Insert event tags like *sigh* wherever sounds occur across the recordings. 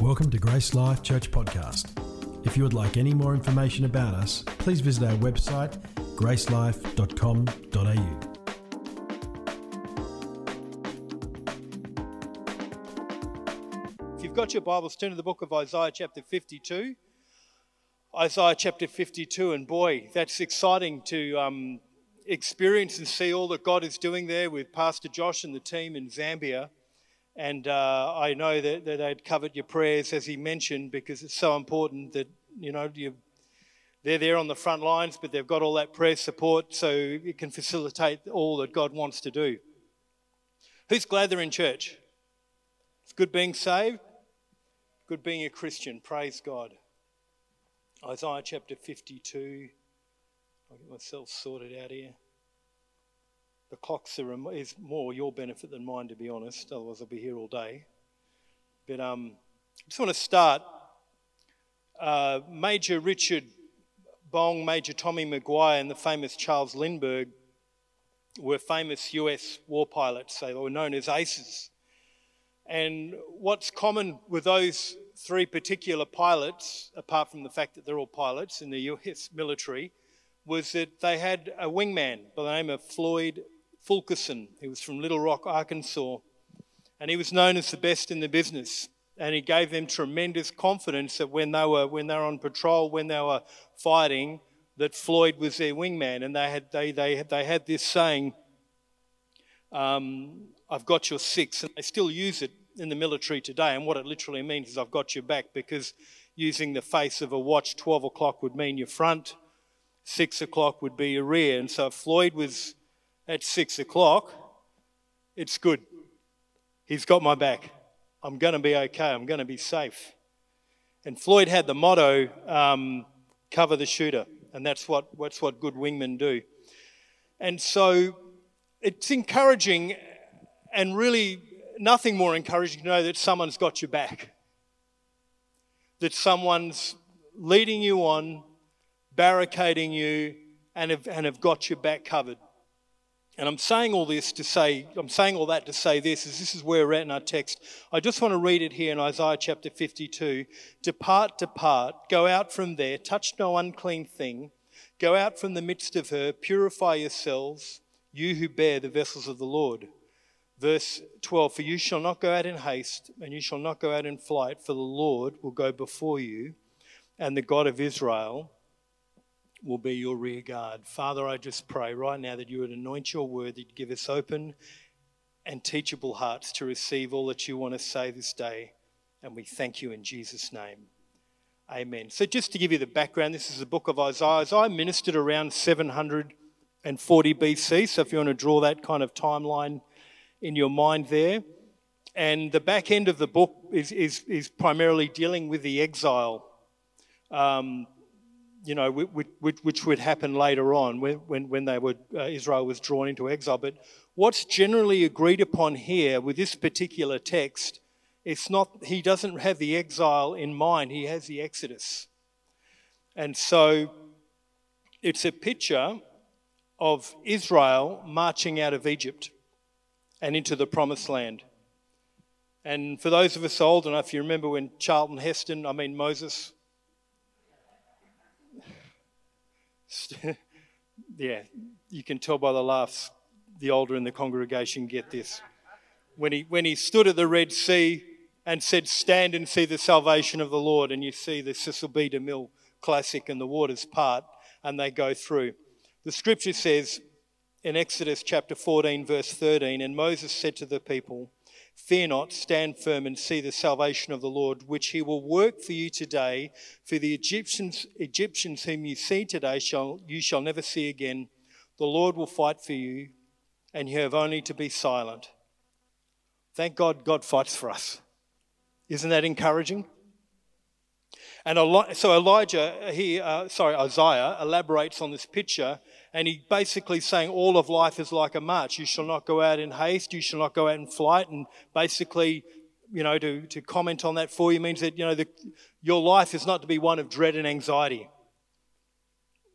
Welcome to Grace Life Church Podcast. If you would like any more information about us, please visit our website gracelife.com.au. If you've got your Bibles, turn to the book of Isaiah, chapter 52. Isaiah chapter 52, and boy, that's exciting to um, experience and see all that God is doing there with Pastor Josh and the team in Zambia. And uh, I know that, that they'd covered your prayers, as he mentioned, because it's so important that, you know, you, they're there on the front lines, but they've got all that prayer support so it can facilitate all that God wants to do. Who's glad they're in church? It's good being saved, good being a Christian. Praise God. Isaiah chapter 52. I'll get myself sorted out here the clocks are is more your benefit than mine, to be honest. Otherwise, I'll be here all day. But um, I just want to start. Uh, Major Richard Bong, Major Tommy McGuire, and the famous Charles Lindbergh were famous US war pilots. They were known as aces. And what's common with those three particular pilots, apart from the fact that they're all pilots in the US military, was that they had a wingman by the name of Floyd Fulkerson. He was from Little Rock, Arkansas, and he was known as the best in the business. And he gave them tremendous confidence that when they were when they were on patrol, when they were fighting, that Floyd was their wingman. And they had they they they had this saying, um, "I've got your six. and they still use it in the military today. And what it literally means is, "I've got your back," because using the face of a watch, twelve o'clock would mean your front, six o'clock would be your rear. And so Floyd was at six o'clock, it's good. He's got my back. I'm going to be okay. I'm going to be safe. And Floyd had the motto um, cover the shooter. And that's what, that's what good wingmen do. And so it's encouraging and really nothing more encouraging to know that someone's got your back, that someone's leading you on, barricading you, and have, and have got your back covered. And I'm saying all this to say, I'm saying all that to say this, is this is where we're at in our text. I just want to read it here in Isaiah chapter 52. Depart, depart, go out from there, touch no unclean thing, go out from the midst of her, purify yourselves, you who bear the vessels of the Lord. Verse 12 For you shall not go out in haste, and you shall not go out in flight, for the Lord will go before you, and the God of Israel will be your rear guard. Father, I just pray right now that you would anoint your word, that you give us open and teachable hearts to receive all that you want to say this day. And we thank you in Jesus' name. Amen. So, just to give you the background, this is the book of Isaiah. Isaiah ministered around 740 BC. So, if you want to draw that kind of timeline in your mind there. And the back end of the book is, is, is primarily dealing with the exile. Um, you know, which, which, would happen later on when, when, when they were, uh, Israel was drawn into exile. But what's generally agreed upon here with this particular text, it's not, he doesn't have the exile in mind, he has the exodus. And so it's a picture of Israel marching out of Egypt and into the promised land. And for those of us old enough, you remember when Charlton Heston, I mean Moses, *laughs* yeah, you can tell by the laughs, the older in the congregation get this. When he, when he stood at the Red Sea and said, Stand and see the salvation of the Lord, and you see the Cecil B. DeMille classic and the waters part, and they go through. The scripture says in Exodus chapter 14, verse 13, and Moses said to the people, Fear not, stand firm and see the salvation of the Lord, which he will work for you today. For the Egyptians, Egyptians whom you see today shall you shall never see again. The Lord will fight for you, and you have only to be silent. Thank God, God fights for us. Isn't that encouraging? And so Elijah, he, uh, sorry, Isaiah elaborates on this picture and he basically saying all of life is like a march. You shall not go out in haste. You shall not go out in flight. And basically, you know, to, to comment on that for you means that, you know, the, your life is not to be one of dread and anxiety.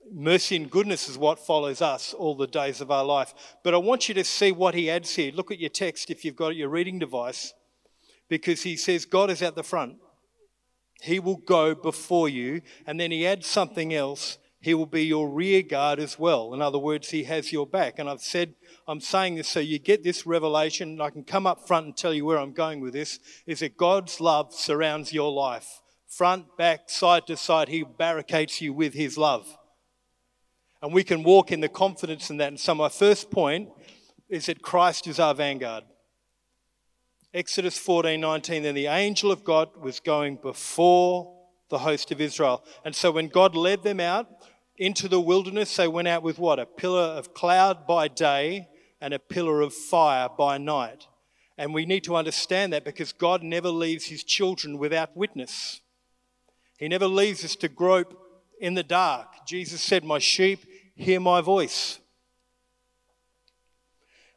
Mercy and goodness is what follows us all the days of our life. But I want you to see what he adds here. Look at your text if you've got your reading device, because he says God is at the front. He will go before you. And then he adds something else. He will be your rear guard as well. In other words, he has your back. And I've said, I'm saying this so you get this revelation. And I can come up front and tell you where I'm going with this is that God's love surrounds your life. Front, back, side to side, he barricades you with his love. And we can walk in the confidence in that. And so, my first point is that Christ is our vanguard. Exodus 14 19, then the angel of God was going before the host of Israel. And so when God led them out into the wilderness, they went out with what? A pillar of cloud by day and a pillar of fire by night. And we need to understand that because God never leaves his children without witness. He never leaves us to grope in the dark. Jesus said, My sheep hear my voice.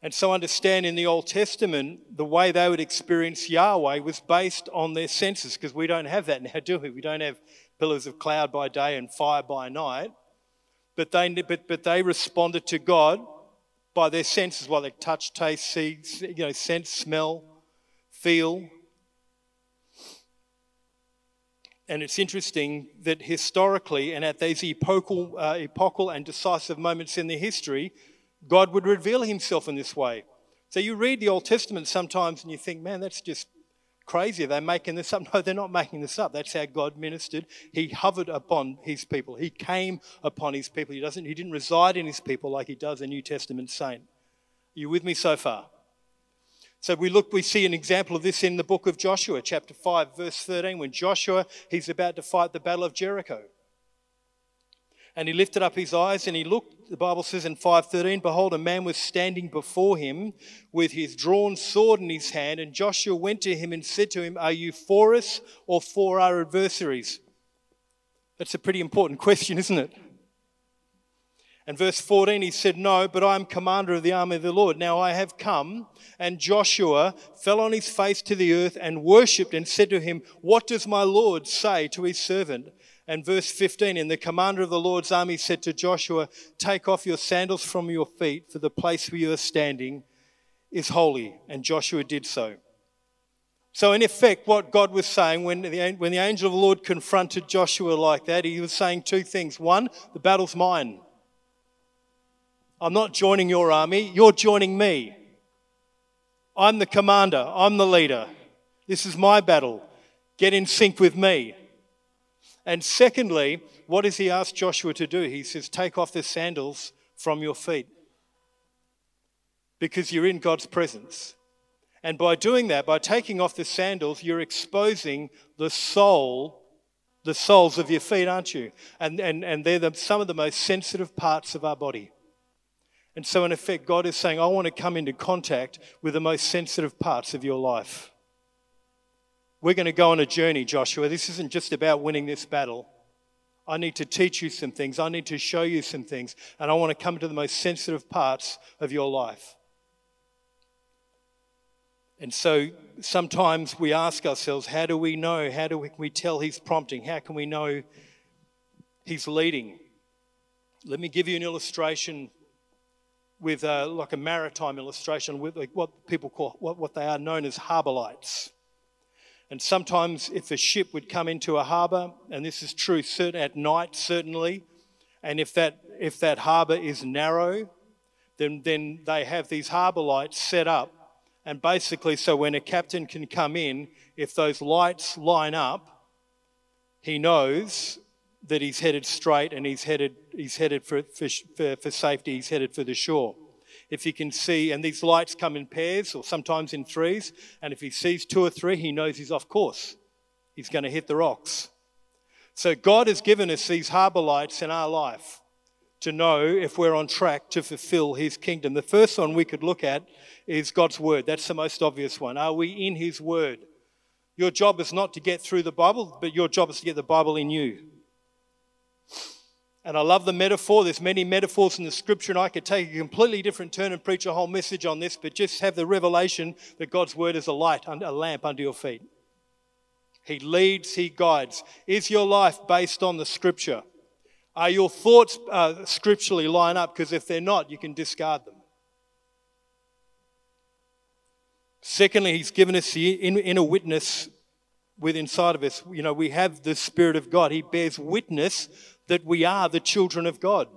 And so, understand in the Old Testament, the way they would experience Yahweh was based on their senses, because we don't have that now, do we? We don't have pillars of cloud by day and fire by night. But they, but, but they responded to God by their senses, while they touch, taste, see, you know, sense, smell, feel. And it's interesting that historically, and at these epochal, uh, epochal and decisive moments in the history, God would reveal himself in this way. So you read the Old Testament sometimes and you think, man, that's just crazy. They making this up? *laughs* No, they're not making this up. That's how God ministered. He hovered upon his people. He came upon his people. He doesn't he didn't reside in his people like he does a New Testament saint. Are you with me so far? So we look, we see an example of this in the book of Joshua, chapter 5, verse 13, when Joshua, he's about to fight the battle of Jericho. And he lifted up his eyes and he looked, the Bible says in 5:13, behold, a man was standing before him with his drawn sword in his hand, and Joshua went to him and said to him, Are you for us or for our adversaries? That's a pretty important *laughs* question, isn't it? And verse 14, he said, No, but I am commander of the army of the Lord. Now I have come. And Joshua fell on his face to the earth and worshipped and said to him, What does my Lord say to his servant? And verse 15, and the commander of the Lord's army said to Joshua, Take off your sandals from your feet, for the place where you are standing is holy. And Joshua did so. So, in effect, what God was saying when the, when the angel of the Lord confronted Joshua like that, he was saying two things. One, the battle's mine. I'm not joining your army, you're joining me. I'm the commander, I'm the leader. This is my battle. Get in sync with me. And secondly, what does he ask Joshua to do? He says, Take off the sandals from your feet because you're in God's presence. And by doing that, by taking off the sandals, you're exposing the soul, the soles of your feet, aren't you? And, and, and they're the, some of the most sensitive parts of our body. And so, in effect, God is saying, I want to come into contact with the most sensitive parts of your life. We're going to go on a journey, Joshua. This isn't just about winning this battle. I need to teach you some things. I need to show you some things. And I want to come to the most sensitive parts of your life. And so sometimes we ask ourselves, how do we know? How do we tell He's prompting? How can we know He's leading? Let me give you an illustration with uh, like a maritime illustration with what people call what, what they are known as harbour lights. And sometimes, if a ship would come into a harbour, and this is true at night, certainly, and if that, if that harbour is narrow, then, then they have these harbour lights set up. And basically, so when a captain can come in, if those lights line up, he knows that he's headed straight and he's headed, he's headed for, for, for safety, he's headed for the shore if he can see, and these lights come in pairs or sometimes in threes, and if he sees two or three, he knows he's off course. He's going to hit the rocks. So God has given us these harbor lights in our life to know if we're on track to fulfill his kingdom. The first one we could look at is God's word. That's the most obvious one. Are we in his word? Your job is not to get through the Bible, but your job is to get the Bible in you. And I love the metaphor. There's many metaphors in the scripture, and I could take a completely different turn and preach a whole message on this, but just have the revelation that God's word is a light, a lamp under your feet. He leads, He guides. Is your life based on the scripture? Are your thoughts uh, scripturally line up? Because if they're not, you can discard them. Secondly, He's given us the inner witness within inside of us. You know, we have the Spirit of God. He bears witness that we are the children of God.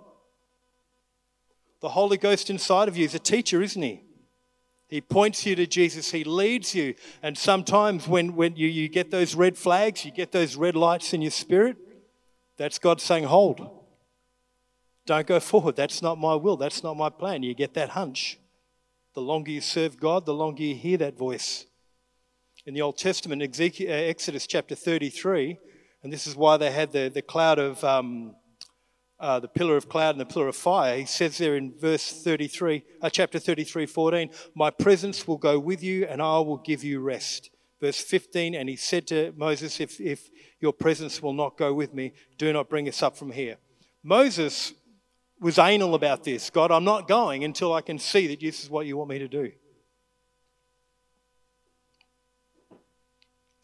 The Holy Ghost inside of you is a teacher, isn't he? He points you to Jesus. He leads you. And sometimes when, when you, you get those red flags, you get those red lights in your spirit, that's God saying, Hold. Don't go forward. That's not my will. That's not my plan. You get that hunch. The longer you serve God, the longer you hear that voice. In the Old Testament, uh, Exodus chapter 33, and this is why they had the, the cloud of um, uh, the pillar of cloud and the pillar of fire. He says there in verse 33, uh, chapter 33, 14, My presence will go with you and I will give you rest. Verse 15, and he said to Moses, If, if your presence will not go with me, do not bring us up from here. Moses was anal about this. God, I'm not going until I can see that this is what you want me to do.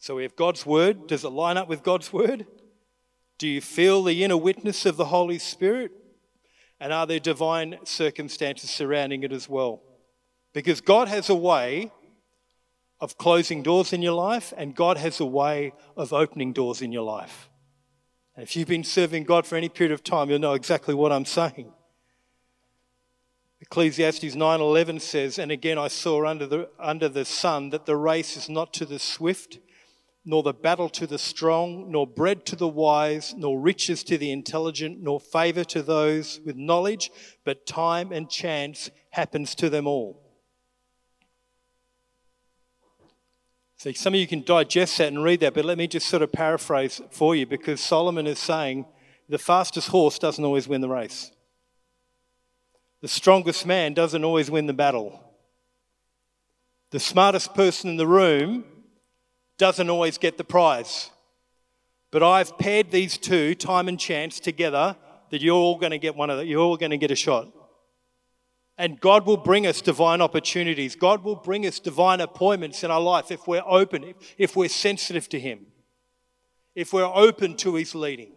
So we have God's word. Does it line up with God's word? Do you feel the inner witness of the Holy Spirit? And are there divine circumstances surrounding it as well? Because God has a way of closing doors in your life, and God has a way of opening doors in your life. And if you've been serving God for any period of time, you'll know exactly what I'm saying. Ecclesiastes 9:11 says, "And again I saw under the under the sun that the race is not to the swift, nor the battle to the strong, nor bread to the wise, nor riches to the intelligent, nor favor to those with knowledge, but time and chance happens to them all. So some of you can digest that and read that, but let me just sort of paraphrase for you because Solomon is saying the fastest horse doesn't always win the race. The strongest man doesn't always win the battle. The smartest person in the room doesn't always get the prize. But I've paired these two, time and chance, together that you're all going to get one of the, you're all going to get a shot. And God will bring us divine opportunities. God will bring us divine appointments in our life if we're open, if, if we're sensitive to Him, if we're open to His leading.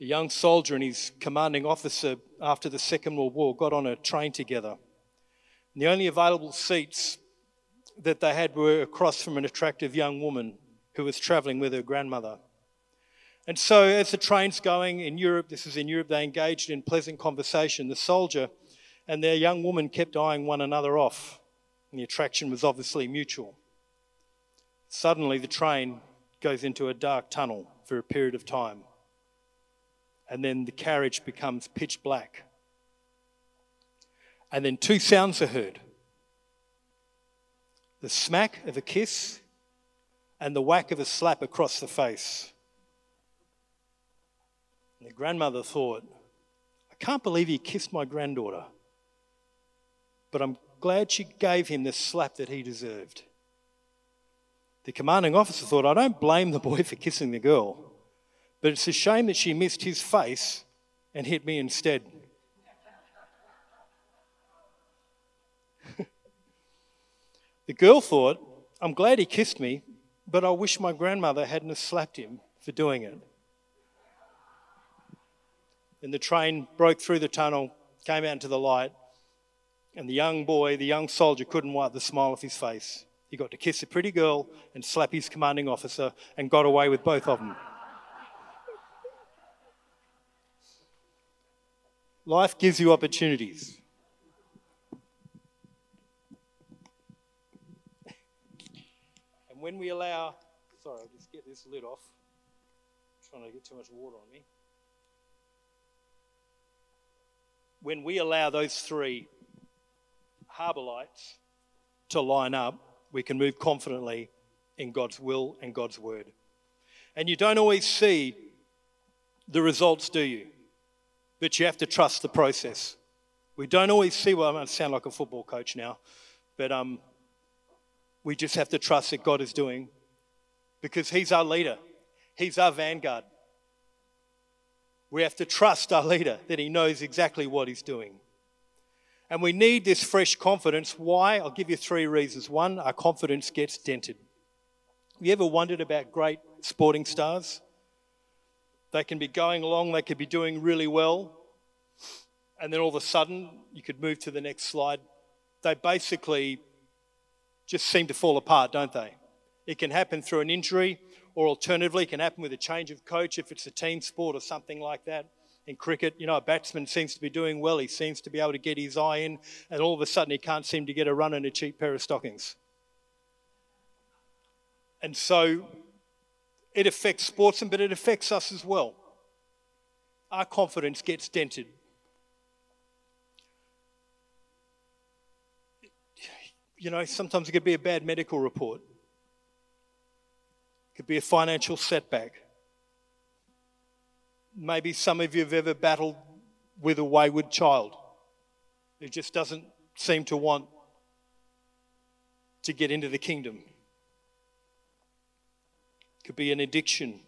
A young soldier and his commanding officer after the Second World War got on a train together. And the only available seats that they had were across from an attractive young woman who was traveling with her grandmother. And so, as the train's going in Europe, this is in Europe, they engaged in pleasant conversation. The soldier and their young woman kept eyeing one another off, and the attraction was obviously mutual. Suddenly, the train goes into a dark tunnel for a period of time, and then the carriage becomes pitch black. And then two sounds are heard the smack of a kiss and the whack of a slap across the face. And the grandmother thought, I can't believe he kissed my granddaughter, but I'm glad she gave him the slap that he deserved. The commanding officer thought, I don't blame the boy for kissing the girl, but it's a shame that she missed his face and hit me instead. The girl thought, I'm glad he kissed me, but I wish my grandmother hadn't slapped him for doing it. Then the train broke through the tunnel, came out into the light, and the young boy, the young soldier, couldn't wipe the smile off his face. He got to kiss a pretty girl and slap his commanding officer and got away with both of them. Life gives you opportunities. When we allow, sorry, I'll just get this lid off. I'm trying to get too much water on me. When we allow those three harbour lights to line up, we can move confidently in God's will and God's word. And you don't always see the results, do you? But you have to trust the process. We don't always see, well, I'm going to sound like a football coach now, but um, we just have to trust that God is doing because He's our leader, He's our vanguard. We have to trust our leader that He knows exactly what He's doing. And we need this fresh confidence. Why? I'll give you three reasons. One, our confidence gets dented. Have you ever wondered about great sporting stars? They can be going along, they could be doing really well, and then all of a sudden, you could move to the next slide. They basically just seem to fall apart, don't they? It can happen through an injury, or alternatively, it can happen with a change of coach if it's a team sport or something like that. In cricket, you know, a batsman seems to be doing well, he seems to be able to get his eye in, and all of a sudden he can't seem to get a run in a cheap pair of stockings. And so it affects sportsmen, but it affects us as well. Our confidence gets dented. You know, sometimes it could be a bad medical report, it could be a financial setback. Maybe some of you have ever battled with a wayward child who just doesn't seem to want to get into the kingdom It could be an addiction.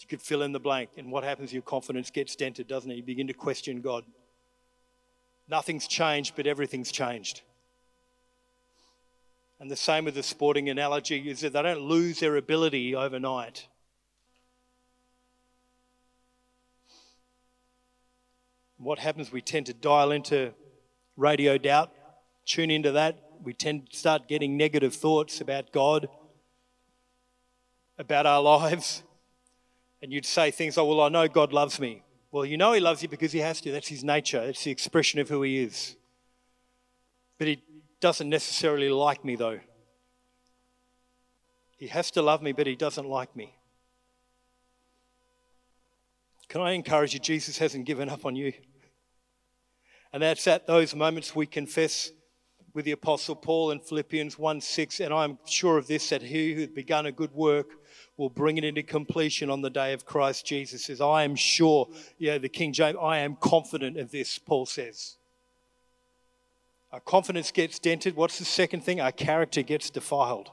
You could fill in the blank. And what happens? Your confidence gets dented, doesn't it? You begin to question God. Nothing's changed, but everything's changed. And the same with the sporting analogy is that they don't lose their ability overnight. What happens? We tend to dial into radio doubt, tune into that. We tend to start getting negative thoughts about God about our *laughs* lives, and you'd say things like, Well, I know God loves me. Well, you know He loves you because He has to. That's His nature, it's the expression of who He is. But He doesn't necessarily like me, though. He has to love me, but He doesn't like me. Can I encourage you? Jesus hasn't given up on you. And that's at those moments we confess with the Apostle Paul in Philippians 1 6. And I'm sure of this that he who had begun a good work will bring it into completion on the day of Christ Jesus. Says, I am sure, yeah, the King James, I am confident of this, Paul says. Our confidence gets dented. What's the second thing? Our character gets defiled.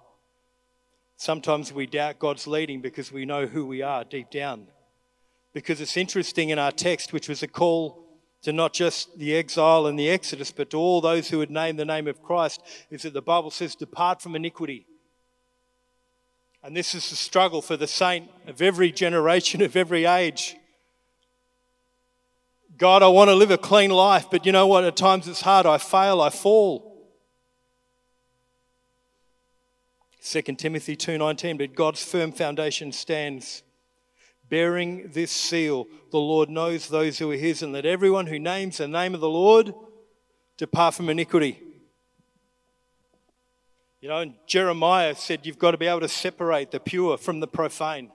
Sometimes we doubt God's leading because we know who we are deep down. Because it's interesting in our text, which was a call to not just the exile and the exodus, but to all those who would name the name of Christ, is that the Bible says, Depart from iniquity. And this is the struggle for the saint of every generation, of every age. God, I want to live a clean life, but you know what? At times it's hard. I fail, I fall. 2 Timothy 2:19 but God's firm foundation stands bearing this seal the Lord knows those who are his and that everyone who names the name of the Lord depart from iniquity you know, and Jeremiah said you've got to be able to separate the pure from the profane.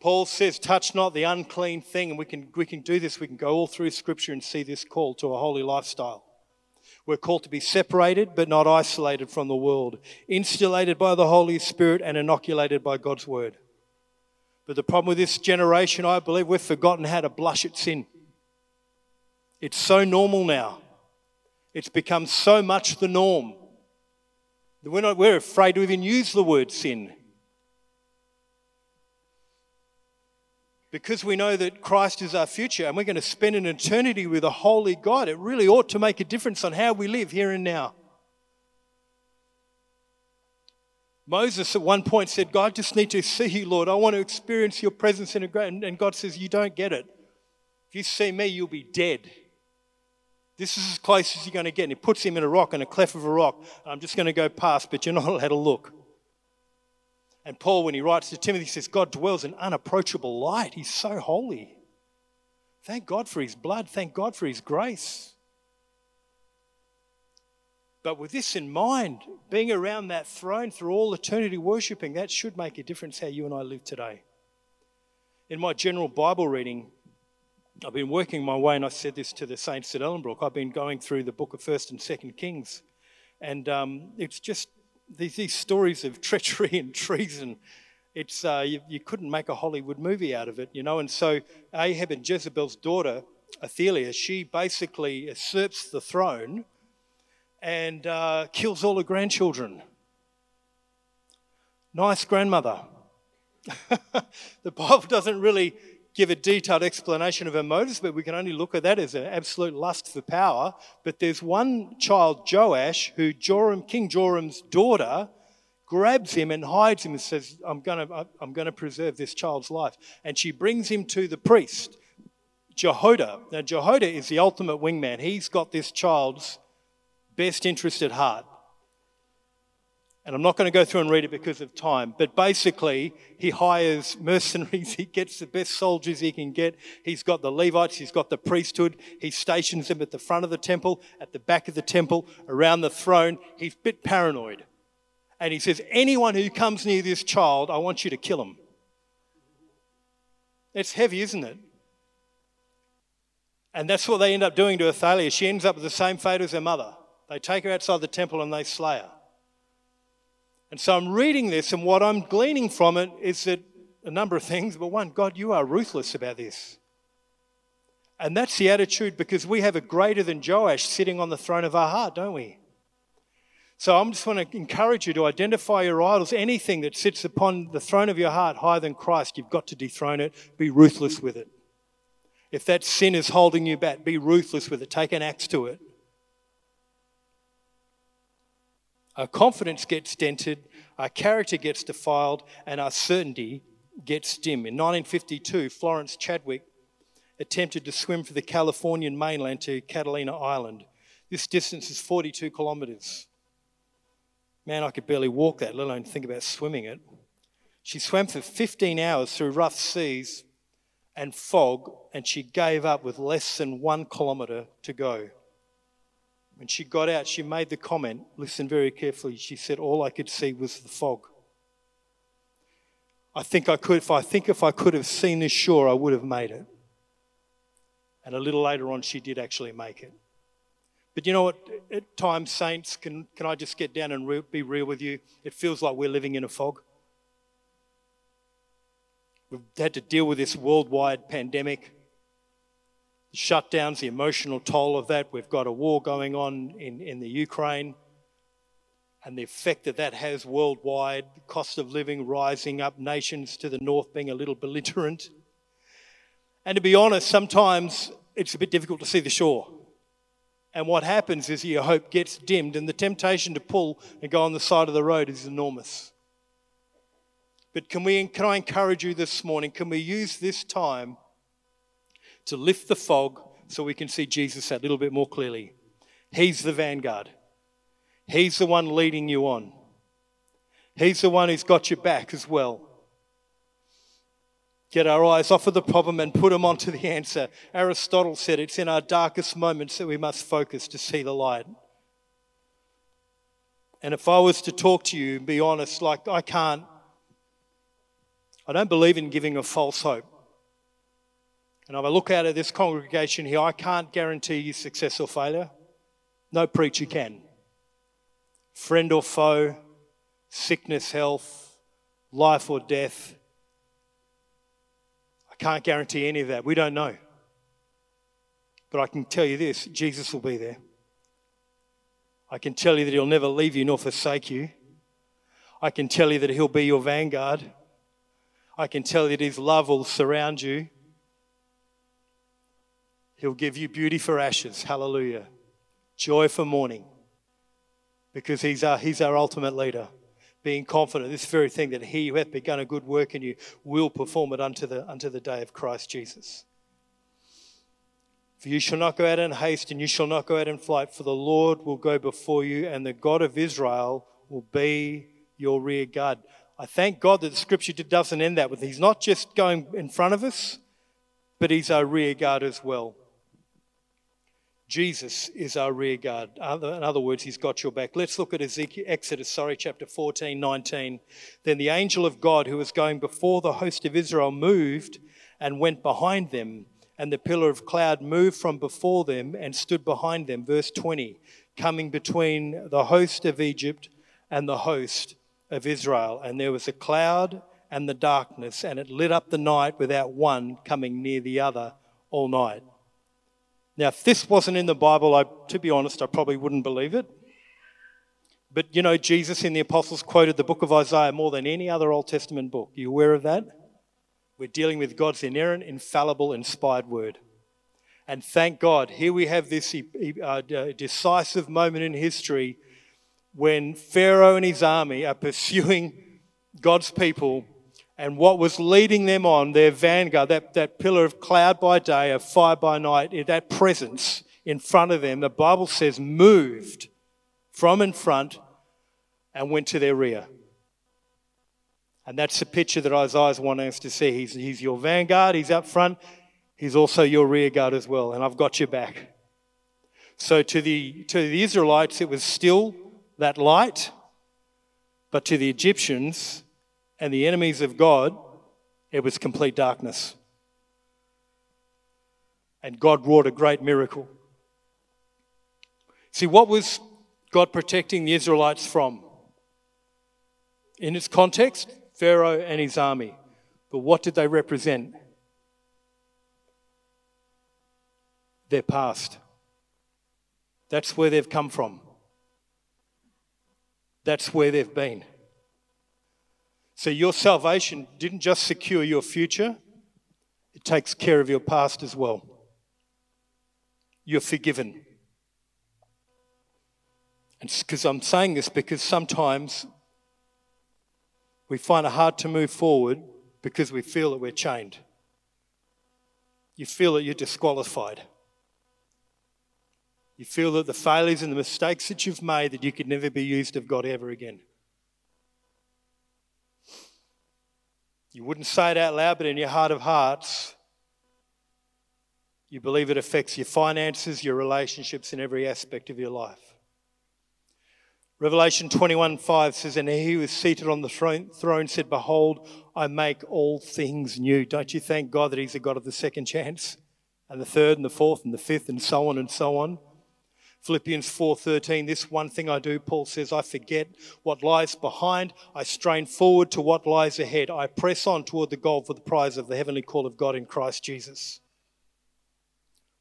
Paul says, touch not the unclean thing, and we can, we can do this. We can go all through Scripture and see this call to a holy lifestyle. We're called to be separated but not isolated from the world, insulated by the Holy Spirit and inoculated by God's Word. But the problem with this generation, I believe, we've forgotten how to blush at sin. It's so normal now. It's become so much the norm we're, not, we're afraid to even use the word sin. Because we know that Christ is our future and we're going to spend an eternity with a holy God, it really ought to make a difference on how we live here and now. Moses at one point said, God, I just need to see you, Lord. I want to experience your presence in a great. And God says, You don't get it. If you see me, you'll be dead. This is as close as you're going to get. And he puts him in a rock, in a cleft of a rock. I'm just going to go past, but you're not allowed to look. And Paul, when he writes to Timothy, says, God dwells in unapproachable light. He's so holy. Thank God for his blood. Thank God for his grace. But with this in mind, being around that throne through all eternity worshiping, that should make a difference how you and I live today. In my general Bible reading, I've been working my way, and I said this to the saints at Ellenbrook. I've been going through the book of First and Second Kings, and um, it's just these, these, stories of *laughs* treachery and treason. It's uh, you, you, couldn't make a Hollywood movie out of it, you know. And so Ahab and Jezebel's daughter, Athaliah, she basically usurps the throne and uh, kills all her grandchildren. Nice grandmother. *laughs* the Bible doesn't really give a detailed explanation of her motives, but we can only look at that as an absolute lust for power. But there's one child, Joash, who Joram, King Joram's daughter grabs him and hides him and says, I'm going to I'm going to preserve this child's life. And she brings him to the priest, Jehoiada. Now, Jehoiada is the ultimate wingman. He's got this child's best interest at heart. And I'm not going to go through and read it because of time, but basically, he hires mercenaries. *laughs* He gets the best soldiers he can get. He's got the Levites, he's got the priesthood. He stations them at the front of the temple, at the back of the temple, around the throne. He's a bit paranoid. And he says, Anyone who comes near this child, I want you to kill him. It's heavy, isn't it? And that's what they end up doing to Athaliah. She ends up with the same fate as her mother. They take her outside the temple and they slay her. And so I'm reading this, and what I'm gleaning from it is that a number of things, but one, God, you are ruthless about this. And that's the attitude because we have a greater than Joash sitting on the throne of our heart, don't we? So I'm just want to encourage you to identify your idols. Anything that sits upon the throne of your heart higher than Christ, you've got to dethrone it. Be ruthless with it. If that sin is holding you back, be ruthless with it. Take an axe to it. Our confidence gets dented, our character gets defiled, and our certainty gets dim. In 1952, Florence Chadwick attempted to swim for the Californian mainland to Catalina Island. This distance is 42 kilometres. Man, I could barely walk that, let alone think about swimming it. She swam for 15 hours through rough seas and fog, and she gave up with less than one kilometre to go. When she got out, she made the comment, listen very carefully. She said, All I could see was the fog. I think I could, if I think if I could have seen this shore, I would have made it. And a little later on, she did actually make it. But you know what? At times, saints, can, can I just get down and re- be real with you? It feels like we're living in a fog. We've had to deal with this worldwide pandemic shutdowns, the emotional toll of that. We've got a war going on in, in the Ukraine and the effect that that has worldwide, cost of living rising up, nations to the north being a little belligerent. And to be honest, sometimes it's a bit difficult to see the shore. And what happens is your hope gets dimmed, and the temptation to pull and go on the side of the road is enormous. But can, we, can I encourage you this morning? Can we use this time to lift the fog so we can see Jesus a little bit more clearly. He's the vanguard, He's the one leading you on, He's the one who's got your back as well. Get our eyes off of the problem and put them onto the answer. Aristotle said it's in our darkest moments that we must focus to see the light. And if I was to talk to you and be honest, like I can't, I don't believe in giving a false hope. And if I look out at this congregation here, I can't guarantee you success or failure. No preacher can. Friend or foe, sickness, health, life or death. I can't guarantee any of that. We don't know. But I can tell you this Jesus will be there. I can tell you that He'll never leave you nor forsake you. I can tell you that He'll be your vanguard. I can tell you that His love will surround you. He'll give you beauty for ashes. Hallelujah. Joy for mourning. Because he's our, he's our ultimate leader. Being confident, this very thing that he who hath begun a good work in you will perform it unto the, unto the day of Christ Jesus. For you shall not go out in haste, and you shall not go out in flight, for the Lord will go before you, and the God of Israel will be your rear guard. I thank God that the scripture doesn't end that with He's not just going in front of us, but He's our rear guard as well. Jesus is our rear guard. In other words, he's got your back. Let's look at Ezekiel, Exodus, sorry, chapter 14, 19. Then the angel of God who was going before the host of Israel moved and went behind them, and the pillar of cloud moved from before them and stood behind them. Verse 20, coming between the host of Egypt and the host of Israel. And there was a cloud and the darkness, and it lit up the night without one coming near the other all night. Now, if this wasn't in the Bible, I, to be honest, I probably wouldn't believe it. But you know, Jesus in the Apostles quoted the book of Isaiah more than any other Old Testament book. Are you aware of that? We're dealing with God's inerrant, infallible, inspired word. And thank God, here we have this uh, decisive moment in history when Pharaoh and his army are pursuing God's people and what was leading them on, their vanguard, that, that pillar of cloud by day, of fire by night, that presence in front of them, the Bible says moved from in front and went to their rear. And that's the picture that Isaiah's wanting us to see. He's, he's your vanguard, he's up front, he's also your rear guard as well, and I've got your back. So to the, to the Israelites, it was still that light, but to the Egyptians and the enemies of God, it was complete darkness. And God wrought a great miracle. See, what was God protecting the Israelites from? In its context, Pharaoh and his army. But what did they represent? Their past. That's where they've come from. That's where they've been. So your salvation didn't just secure your future, it takes care of your past as well. You're forgiven. And because I'm saying this because sometimes we find it hard to move forward because we feel that we're chained. You feel that you're disqualified. You feel that the failures and the mistakes that you've made that you could never be used of God ever again. You wouldn't say it out loud, but in your heart of hearts, you believe it affects your finances, your relationships, in every aspect of your life. Revelation 21 5 says, And he who was seated on the throne, throne said, Behold, I make all things new. Don't you thank God that He's a God of the second chance, and the third, and the fourth, and the fifth, and so on and so on? Philippians 4:13 This one thing I do Paul says I forget what lies behind. I strain forward to what lies ahead. I press on toward the goal for the prize of the heavenly call of God in Christ Jesus.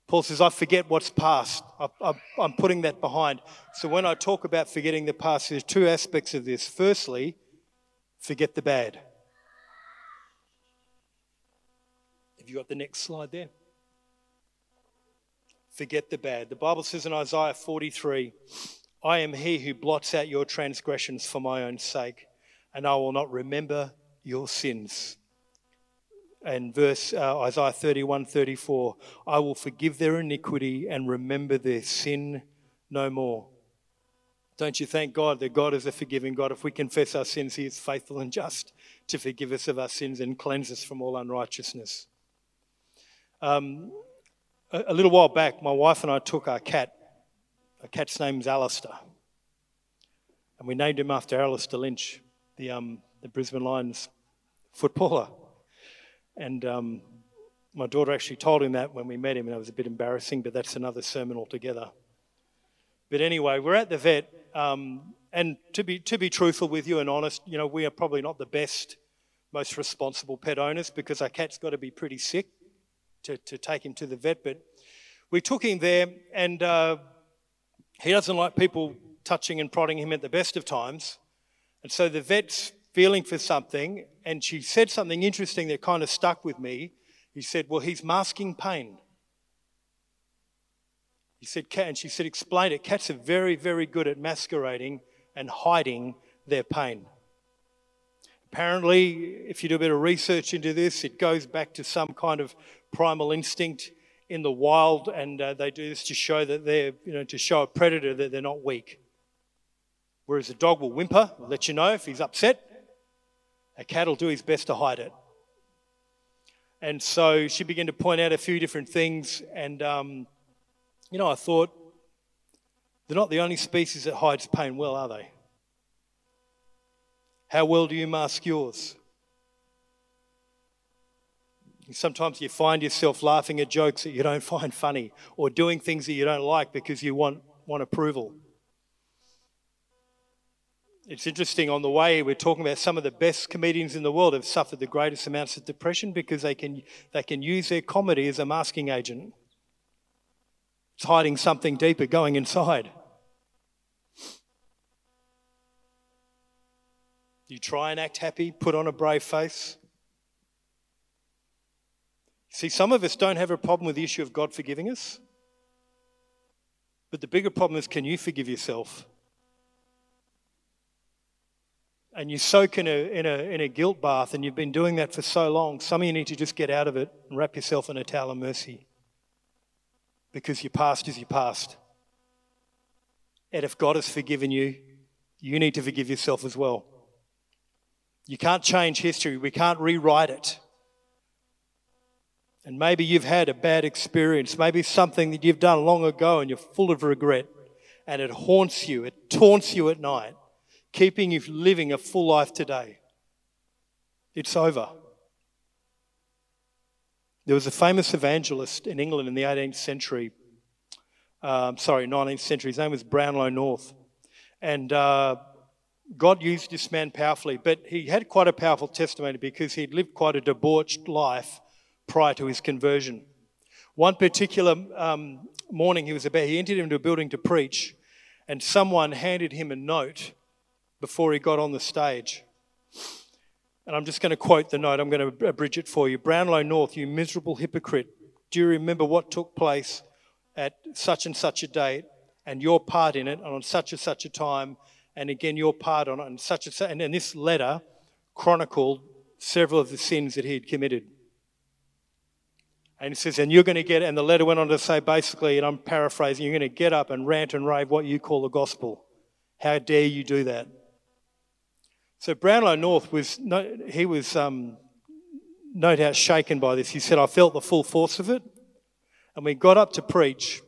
Paul says I forget what's past. I, am putting that behind. So when I talk about forgetting the past there's two aspects of this. Firstly forget the bad. Have you got the next slide there forget the bad. The Bible says in Isaiah 43, I am he who blots out your transgressions for my own sake, and I will not remember your sins. And verse uh, Isaiah 31 34, I will forgive their iniquity and remember their sin no more. Don't you thank God that God is a forgiving God? If we confess our sins, He is faithful and just to forgive us of our sins and cleanse us from all unrighteousness. Um, a, a little while back, my wife and I took our cat. Our cat's name's Alastair. And we named him after Alastair Lynch, the, um, the Brisbane Lions footballer. And um, my daughter actually told him that when we met him, and it was a bit embarrassing, but that's another sermon altogether. But anyway, we're at the vet, um, and to be, to be truthful with you and honest, you know, we are probably not the best, most responsible pet owners because our cat's got to be pretty sick to, to take him to the vet. But we took him there, and uh, he doesn't like people touching and prodding him at the best of times. And so the vet's feeling for something, and she said something interesting that kind of stuck with me. He said, Well, he's masking pain. He said, Cat, and she said, Explain it. Cats are very, very good at masquerading and hiding their pain. Apparently, if you do a bit of research into this, it goes back to some kind of primal instinct in the wild, and uh, they do this to show that they're, you know, to show a predator that they're not weak. Whereas a dog will whimper, let you know if he's upset. A cat will do his best to hide it. And so she began to point out a few different things, and um, you know, I thought they're not the only species that hides pain well, are they? How well do you mask yours? Sometimes you find yourself laughing at jokes that you don't *laughs* find funny or doing things that you don't like because you want, want approval. It's interesting on the way we're talking about some of the best comedians in the world have suffered the greatest amounts of depression because they can, they can use their comedy as a masking agent. It's hiding something deeper going inside. You try and act happy, put on a brave face. See, some of us don't have a problem with the issue of God forgiving us. But the bigger problem is can you forgive yourself? And you soak in a, in, a, in a guilt bath, and you've been doing that for so long. Some of you need to just get out of it and wrap yourself in a towel of mercy. Because your past is your past. And if God has forgiven you, you need to forgive yourself as well. You can't change history, we can't rewrite it. And maybe you've had a bad experience, maybe something that you've done long ago and you're full of regret, and it haunts you, it taunts you at night, keeping you living a full life today. It's over. There was a famous evangelist in England in the 18th century, um, sorry, 19th century. His name was Brownlow North. And uh, God used this man powerfully, but he had quite a powerful testimony because he'd lived quite a debauched life prior to his conversion. One particular um, morning he was about, he entered into a building to preach, and someone handed him a note before he got on the stage. And I'm just going to quote the note, I'm going to abridge it for you. Brownlow North, you miserable hypocrite, do you remember what took place at such and such a date and your part in it and on such and such a time, and again your part on it and such and such? And, and this letter chronicled several of the sins that he had committed. And he says, and you're going to get, and the letter went on to say basically, and I'm paraphrasing, you're going to get up and rant and rave what you call the gospel. How dare you do that? So Brownlow North was, he was um, no doubt shaken by this. He said, I felt the full force of it. And we got up to preach.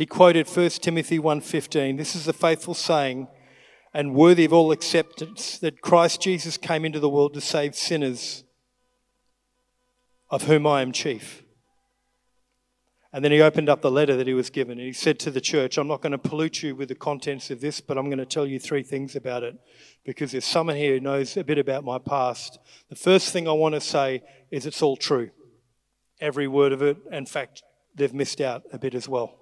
He quoted 1 Timothy 1.15. This is a faithful saying and worthy of all acceptance that Christ Jesus came into the world to save sinners of whom I am chief. And then he opened up the letter that he was given and he said to the church, I'm not going to pollute you with the contents of this, but I'm going to tell you three things about it because there's someone here who knows a bit about my past. The first thing I want to say is it's all true. Every word of it. In fact, they've missed out a bit as well.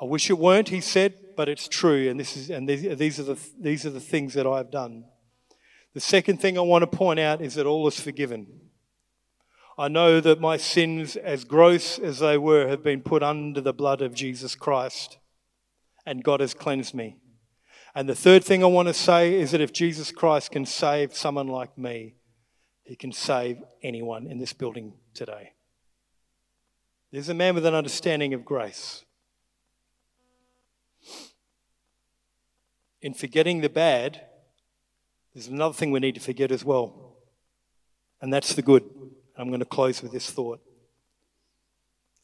I wish it weren't, he said, but it's true, and this is and these are the these are the things that I've done. The second thing I want to point out is that all is forgiven. I know that my sins, as gross as they were, have been put under the blood of Jesus Christ, and God has cleansed me. And the third thing I want to say is that if Jesus Christ can save someone like me, he can save anyone in this building today. There's a man with an understanding of grace. In forgetting the bad, there's another thing we need to forget as well, and that's the good. I'm going to close with this thought.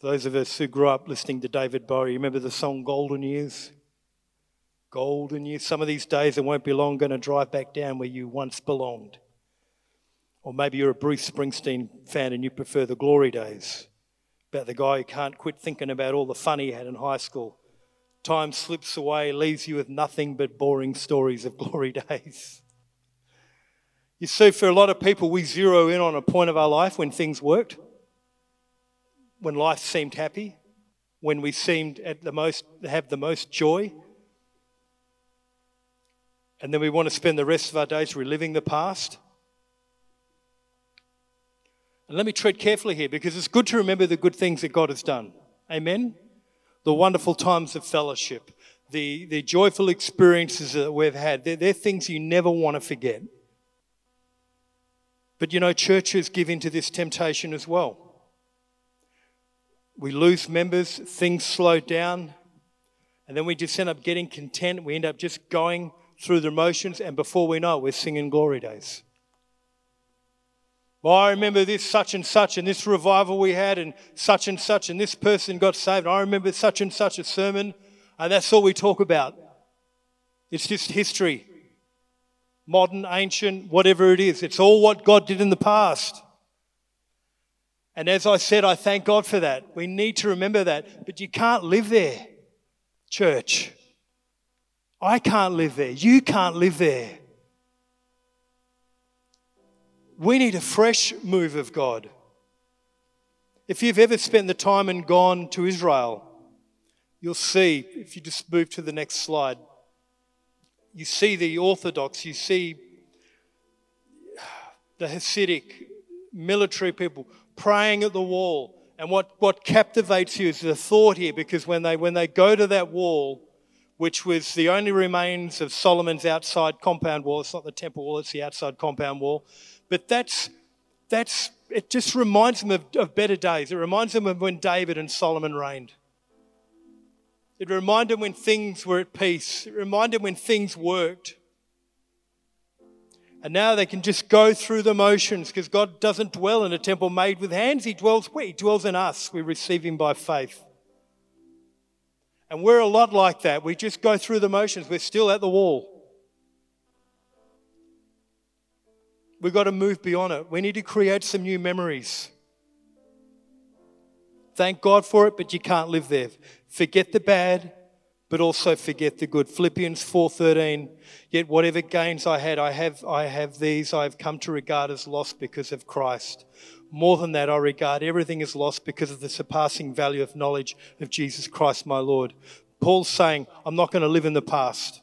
those of us who grew up listening to David Bowie, remember the song Golden Years? Golden Years. Some of these days, it won't be long going to drive back down where you once belonged. Or maybe you're a Bruce Springsteen fan and you prefer the glory days about the guy who can't quit thinking about all the fun he had in high school. Time slips away, leaves you with nothing but boring stories of glory *laughs* days. You see, for a lot of people, we zero in on a point of our life when things worked, when life seemed happy, when we seemed at the most have the most joy. And then we want to spend the rest of our days reliving the past. And let me tread carefully here because it's good to remember the good things that God has done. Amen? The wonderful times of fellowship, the, the joyful experiences that we've had. They're, they're things you never want to forget. But you know, churches give into this temptation as well. We lose members, things slow down, and then we just end up getting content. We end up just going through the motions, and before we know it, we're singing glory days. Well, I remember this such and such, and this revival we had, and such and such, and this person got saved. I remember such and such a sermon, and that's all we talk about. It's just history modern, ancient, whatever it is. It's all what God did in the past. And as I said, I thank God for that. We need to remember that. But you can't live there, church. I can't live there. You can't live there. We need a fresh move of God. If you've ever spent the time and gone to Israel, you'll see, if you just move to the next slide, you see the Orthodox, you see the Hasidic military people praying at the wall. And what, what captivates you is the thought here, because when they, when they go to that wall, which was the only remains of Solomon's outside compound wall, it's not the temple wall, it's the outside compound wall. But that's, that's it just reminds them of, of better days. It reminds them of when David and Solomon reigned. It reminded them when things were at peace. It reminded them when things worked. And now they can just go through the motions because God doesn't dwell in a temple made with hands. He dwells where? He dwells in us. We receive Him by faith. And we're a lot like that. We just go through the motions. We're still at the wall. We've got to move beyond it. We need to create some new memories. Thank God for it, but you can't live there. Forget the bad, but also forget the good. Philippians 4:13. Yet whatever gains I had, I have I have these I have come to regard as lost because of Christ. More than that, I regard everything as lost because of the surpassing value of knowledge of Jesus Christ my Lord. Paul's saying, I'm not going to live in the past.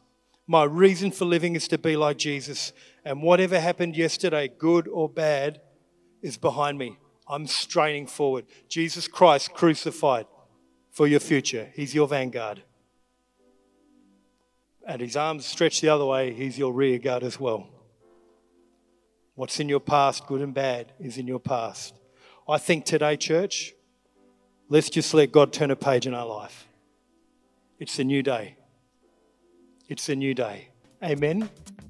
My reason for living is to be like Jesus. And whatever happened yesterday, good or bad, is behind me. I'm straining forward. Jesus Christ crucified for your future. He's your vanguard. And his arms stretched the other way, he's your rear guard as well. What's in your past, good and bad, is in your past. I think today, church, let's just let God turn a page in our life. It's a new day. It's a new day. Amen.